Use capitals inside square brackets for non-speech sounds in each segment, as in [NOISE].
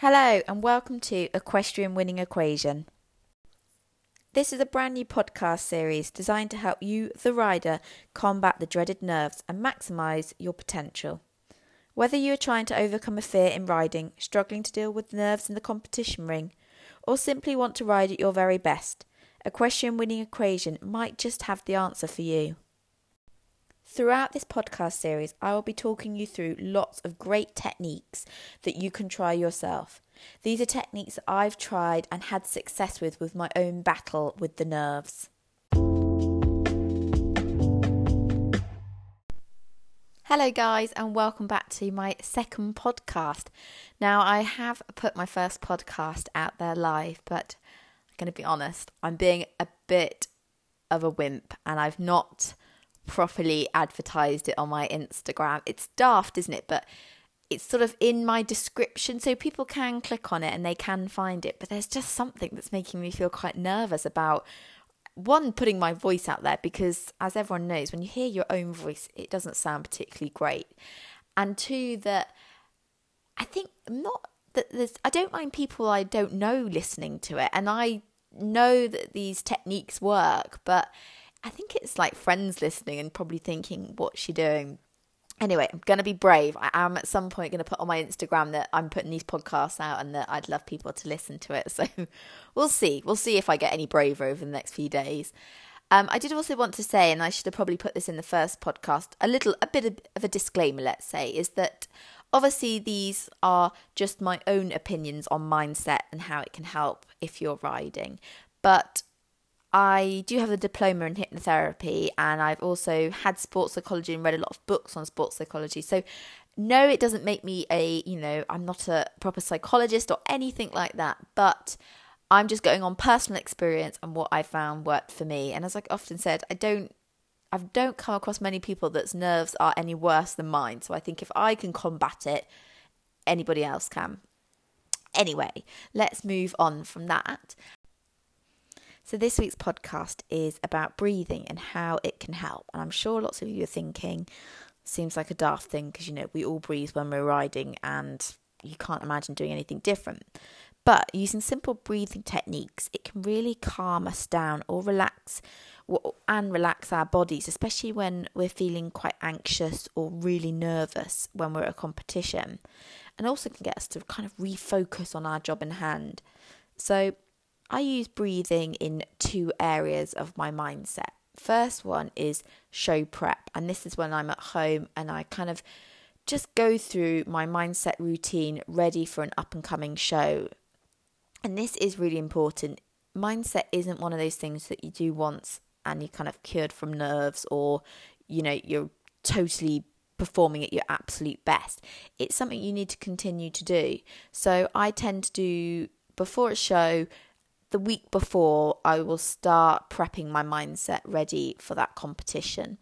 Hello, and welcome to Equestrian Winning Equation. This is a brand new podcast series designed to help you, the rider, combat the dreaded nerves and maximise your potential. Whether you are trying to overcome a fear in riding, struggling to deal with nerves in the competition ring, or simply want to ride at your very best, Equestrian Winning Equation might just have the answer for you. Throughout this podcast series, I will be talking you through lots of great techniques that you can try yourself. These are techniques that I've tried and had success with with my own battle with the nerves. Hello, guys, and welcome back to my second podcast. Now, I have put my first podcast out there live, but I'm going to be honest, I'm being a bit of a wimp and I've not properly advertised it on my Instagram. It's daft, isn't it? But it's sort of in my description so people can click on it and they can find it. But there's just something that's making me feel quite nervous about one putting my voice out there because as everyone knows when you hear your own voice it doesn't sound particularly great and two that i think not that there's i don't mind people i don't know listening to it and i know that these techniques work but I think it's like friends listening and probably thinking, what's she doing? Anyway, I'm going to be brave. I am at some point going to put on my Instagram that I'm putting these podcasts out and that I'd love people to listen to it. [LAUGHS] So we'll see. We'll see if I get any braver over the next few days. Um, I did also want to say, and I should have probably put this in the first podcast, a little, a bit of, of a disclaimer, let's say, is that obviously these are just my own opinions on mindset and how it can help if you're riding. But I do have a diploma in hypnotherapy and I've also had sports psychology and read a lot of books on sports psychology. So, no, it doesn't make me a, you know, I'm not a proper psychologist or anything like that, but I'm just going on personal experience and what I found worked for me. And as I often said, I don't I don't come across many people that's nerves are any worse than mine. So I think if I can combat it, anybody else can. Anyway, let's move on from that. So, this week's podcast is about breathing and how it can help. And I'm sure lots of you are thinking, seems like a daft thing because, you know, we all breathe when we're riding and you can't imagine doing anything different. But using simple breathing techniques, it can really calm us down or relax and relax our bodies, especially when we're feeling quite anxious or really nervous when we're at a competition. And also can get us to kind of refocus on our job in hand. So, I use breathing in two areas of my mindset. First one is show prep, and this is when I'm at home and I kind of just go through my mindset routine ready for an up and coming show. And this is really important. Mindset isn't one of those things that you do once and you're kind of cured from nerves or, you know, you're totally performing at your absolute best. It's something you need to continue to do. So I tend to do before a show, the week before, I will start prepping my mindset ready for that competition.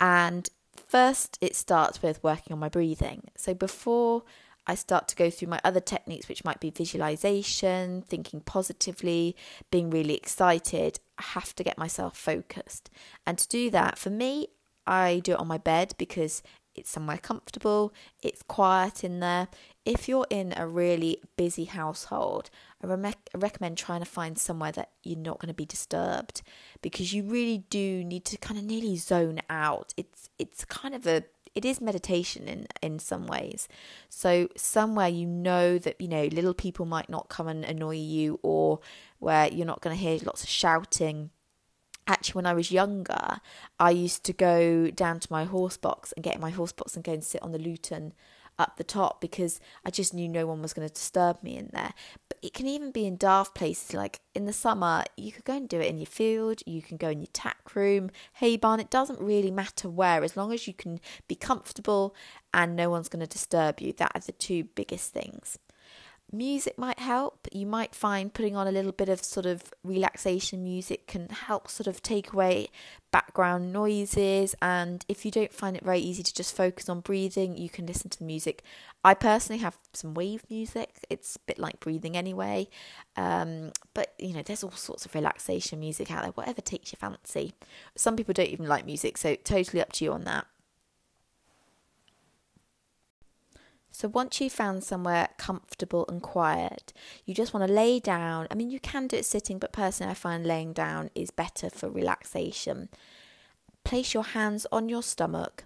And first, it starts with working on my breathing. So before I start to go through my other techniques, which might be visualization, thinking positively, being really excited, I have to get myself focused. And to do that, for me, I do it on my bed because it's somewhere comfortable, it's quiet in there. If you're in a really busy household, I, re- recommend trying to find somewhere that you're not going to be disturbed because you really do need to kind of nearly zone out. It's it's kind of a it is meditation in in some ways. So somewhere you know that you know little people might not come and annoy you or where you're not going to hear lots of shouting actually when I was younger, I used to go down to my horse box and get in my horse box and go and sit on the luton up the top because I just knew no one was going to disturb me in there. But it can even be in daft places like in the summer, you could go and do it in your field, you can go in your tack room, hay barn, it doesn't really matter where, as long as you can be comfortable and no one's going to disturb you. That are the two biggest things music might help. You might find putting on a little bit of sort of relaxation music can help sort of take away background noises. And if you don't find it very easy to just focus on breathing, you can listen to the music. I personally have some wave music, it's a bit like breathing anyway. Um, but you know, there's all sorts of relaxation music out there, whatever takes your fancy. Some people don't even like music, so totally up to you on that. So once you've found somewhere comfortable and quiet, you just want to lay down. I mean, you can do it sitting, but personally, I find laying down is better for relaxation. Place your hands on your stomach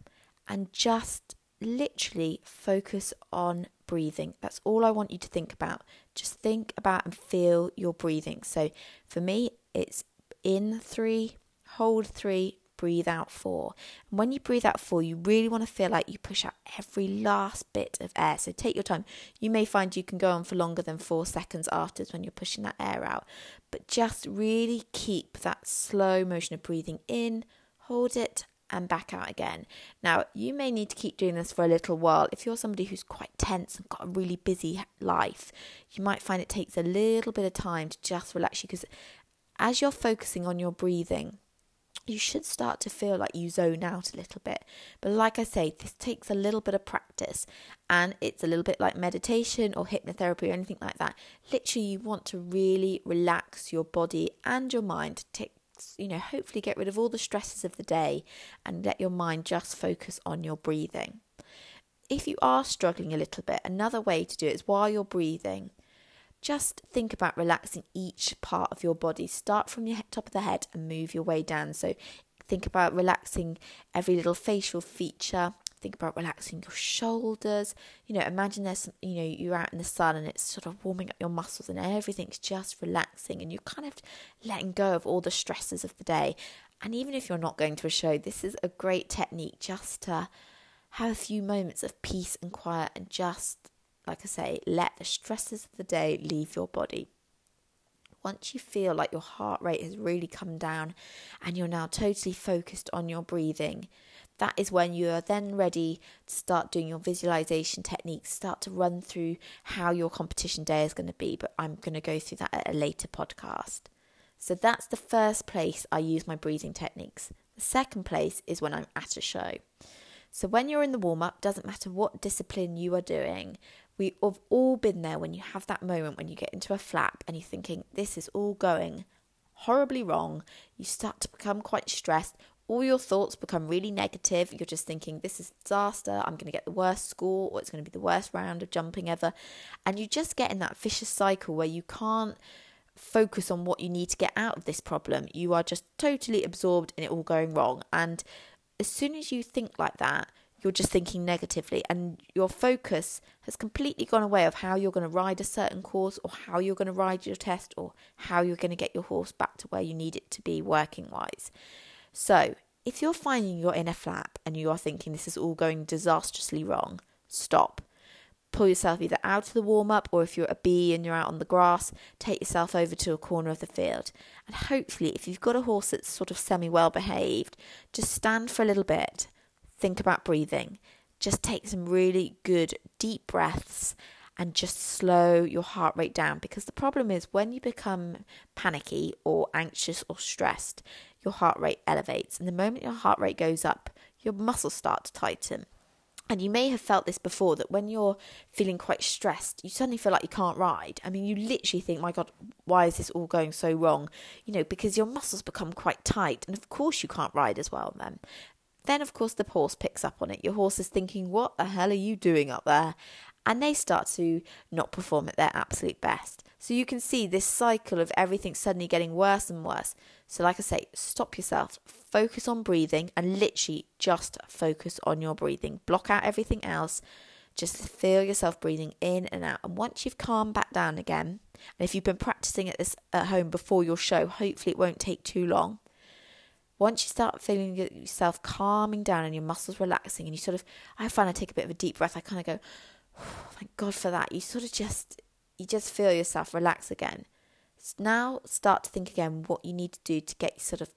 and just literally focus on breathing. That's all I want you to think about. Just think about and feel your breathing. So for me, it's in three, hold three, breathe out four. And when you breathe out four, you really want to feel like you push out every last bit of air. So take your time. You may find you can go on for longer than four seconds afterwards when you're pushing that air out. But just really keep that slow motion of breathing in, hold it, and back out again. Now, you may need to keep doing this for a little while. If you're somebody who's quite tense and got a really busy life, you might find it takes a little bit of time to just relax you because as you're focusing on your breathing, you should start to feel like you zone out a little bit. But like I say, this takes a little bit of practice and it's a little bit like meditation or hypnotherapy or anything like that. Literally, you want to really relax your body and your mind. Take, you know, hopefully get rid of all the stresses of the day and let your mind just focus on your breathing. If you are struggling a little bit, another way to do it is while you're breathing, just think about relaxing each part of your body. Start from your top of the head and move your way down. So think about relaxing every little facial feature. Think about relaxing your shoulders. You know, imagine there's, you know, you're out in the sun and it's sort of warming up your muscles and everything's just relaxing and you're kind of letting go of all the stresses of the day. And even if you're not going to a show, this is a great technique just to have a few moments of peace and quiet and just like I say, let the stresses of the day leave your body. Once you feel like your heart rate has really come down and you're now totally focused on your breathing, that is when you are then ready to start doing your visualization techniques, start to run through how your competition day is going to be. But I'm going to go through that at a later podcast. So that's the first place I use my breathing techniques. The second place is when I'm at a show. So when you're in the warm up, doesn't matter what discipline you are doing, we have all been there when you have that moment when you get into a flap and you're thinking, this is all going horribly wrong. You start to become quite stressed. All your thoughts become really negative. You're just thinking, this is disaster. I'm going to get the worst score, or it's going to be the worst round of jumping ever. And you just get in that vicious cycle where you can't focus on what you need to get out of this problem. You are just totally absorbed in it all going wrong. And as soon as you think like that, you're just thinking negatively and your focus has completely gone away of how you're going to ride a certain course or how you're going to ride your test or how you're going to get your horse back to where you need it to be working wise. So, if you're finding you're in a flap and you are thinking this is all going disastrously wrong, stop. Pull yourself either out of the warm up or if you're a bee and you're out on the grass, take yourself over to a corner of the field. And hopefully, if you've got a horse that's sort of semi well behaved, just stand for a little bit think about breathing. Just take some really good deep breaths and just slow your heart rate down because the problem is when you become panicky or anxious or stressed, your heart rate elevates. And the moment your heart rate goes up, your muscles start to tighten. And you may have felt this before that when you're feeling quite stressed, you suddenly feel like you can't ride. I mean, you literally think, my God, why is this all going so wrong? You know, because your muscles become quite tight. And of course, you can't ride as well then. Then, of course, the horse picks up on it. Your horse is thinking, What the hell are you doing up there? And they start to not perform at their absolute best. So you can see this cycle of everything suddenly getting worse and worse. So, like I say, stop yourself, focus on breathing, and literally just focus on your breathing. Block out everything else. Just feel yourself breathing in and out. And once you've calmed back down again, and if you've been practicing at this at home before your show, hopefully it won't take too long once you start feeling yourself calming down and your muscles relaxing, and you sort of, I find I take a bit of a deep breath, I kind of go, oh, thank God for that. You sort of just, you just feel yourself relax again. now start to think again what you need to do to get sort of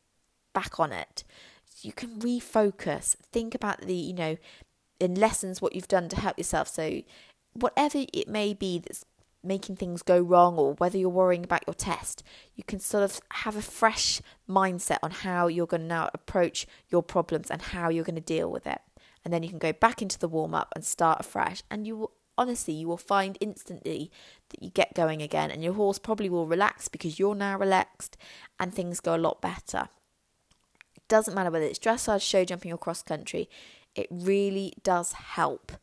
back on it. You can refocus. Think about the, you know, in lessons what you've done to help yourself. So whatever it may be that's making things go wrong or whether you're worrying about your test, you can sort of have a fresh mindset on how you're going to now approach your problems and how you're going to deal with it. And then you can go back into the warm up and start afresh. And you will honestly, you will find instantly that you get going again, and your horse probably will relax because you're now relaxed and things go a lot better. It doesn't matter whether it's dressage, show jumping, or cross country, it really does help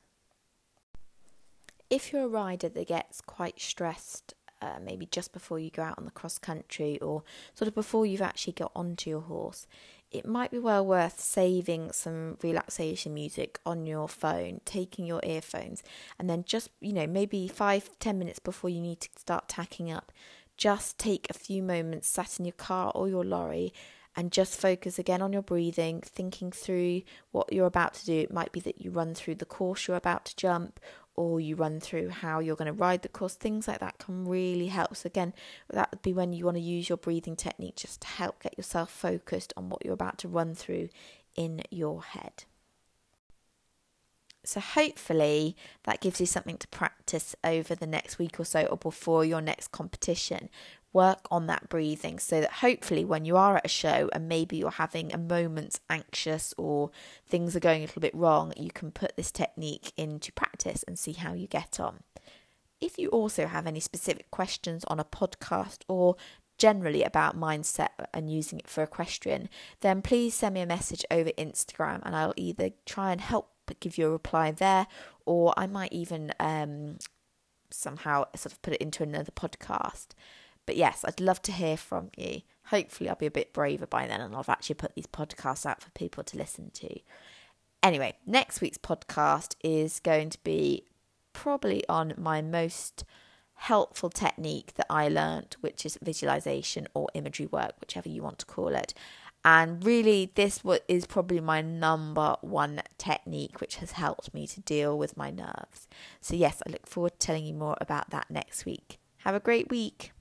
if you're a rider that gets quite stressed, uh, maybe just before you go out on the cross country or sort of before you've actually got onto your horse, it might be well worth saving some relaxation music on your phone, taking your earphones, and then just, you know, maybe five, ten minutes before you need to start tacking up, just take a few moments sat in your car or your lorry and just focus again on your breathing, thinking through what you're about to do. It might be that you run through the course you're about to jump, or you run through how you're going to ride the course. Things like that can really help. So, again, that would be when you want to use your breathing technique just to help get yourself focused on what you're about to run through in your head. So, hopefully, that gives you something to practice over the next week or so or before your next competition. Work on that breathing so that hopefully, when you are at a show and maybe you're having a moment anxious or things are going a little bit wrong, you can put this technique into practice and see how you get on. If you also have any specific questions on a podcast or generally about mindset and using it for equestrian, then please send me a message over Instagram and I'll either try and help give you a reply there, or I might even um, somehow sort of put it into another podcast. But yes, I'd love to hear from you. Hopefully, I'll be a bit braver by then and I've actually put these podcasts out for people to listen to. Anyway, next week's podcast is going to be probably on my most helpful technique that I learned, which is visualization or imagery work, whichever you want to call it. And really, this is probably my number one technique, which has helped me to deal with my nerves. So, yes, I look forward to telling you more about that next week. Have a great week.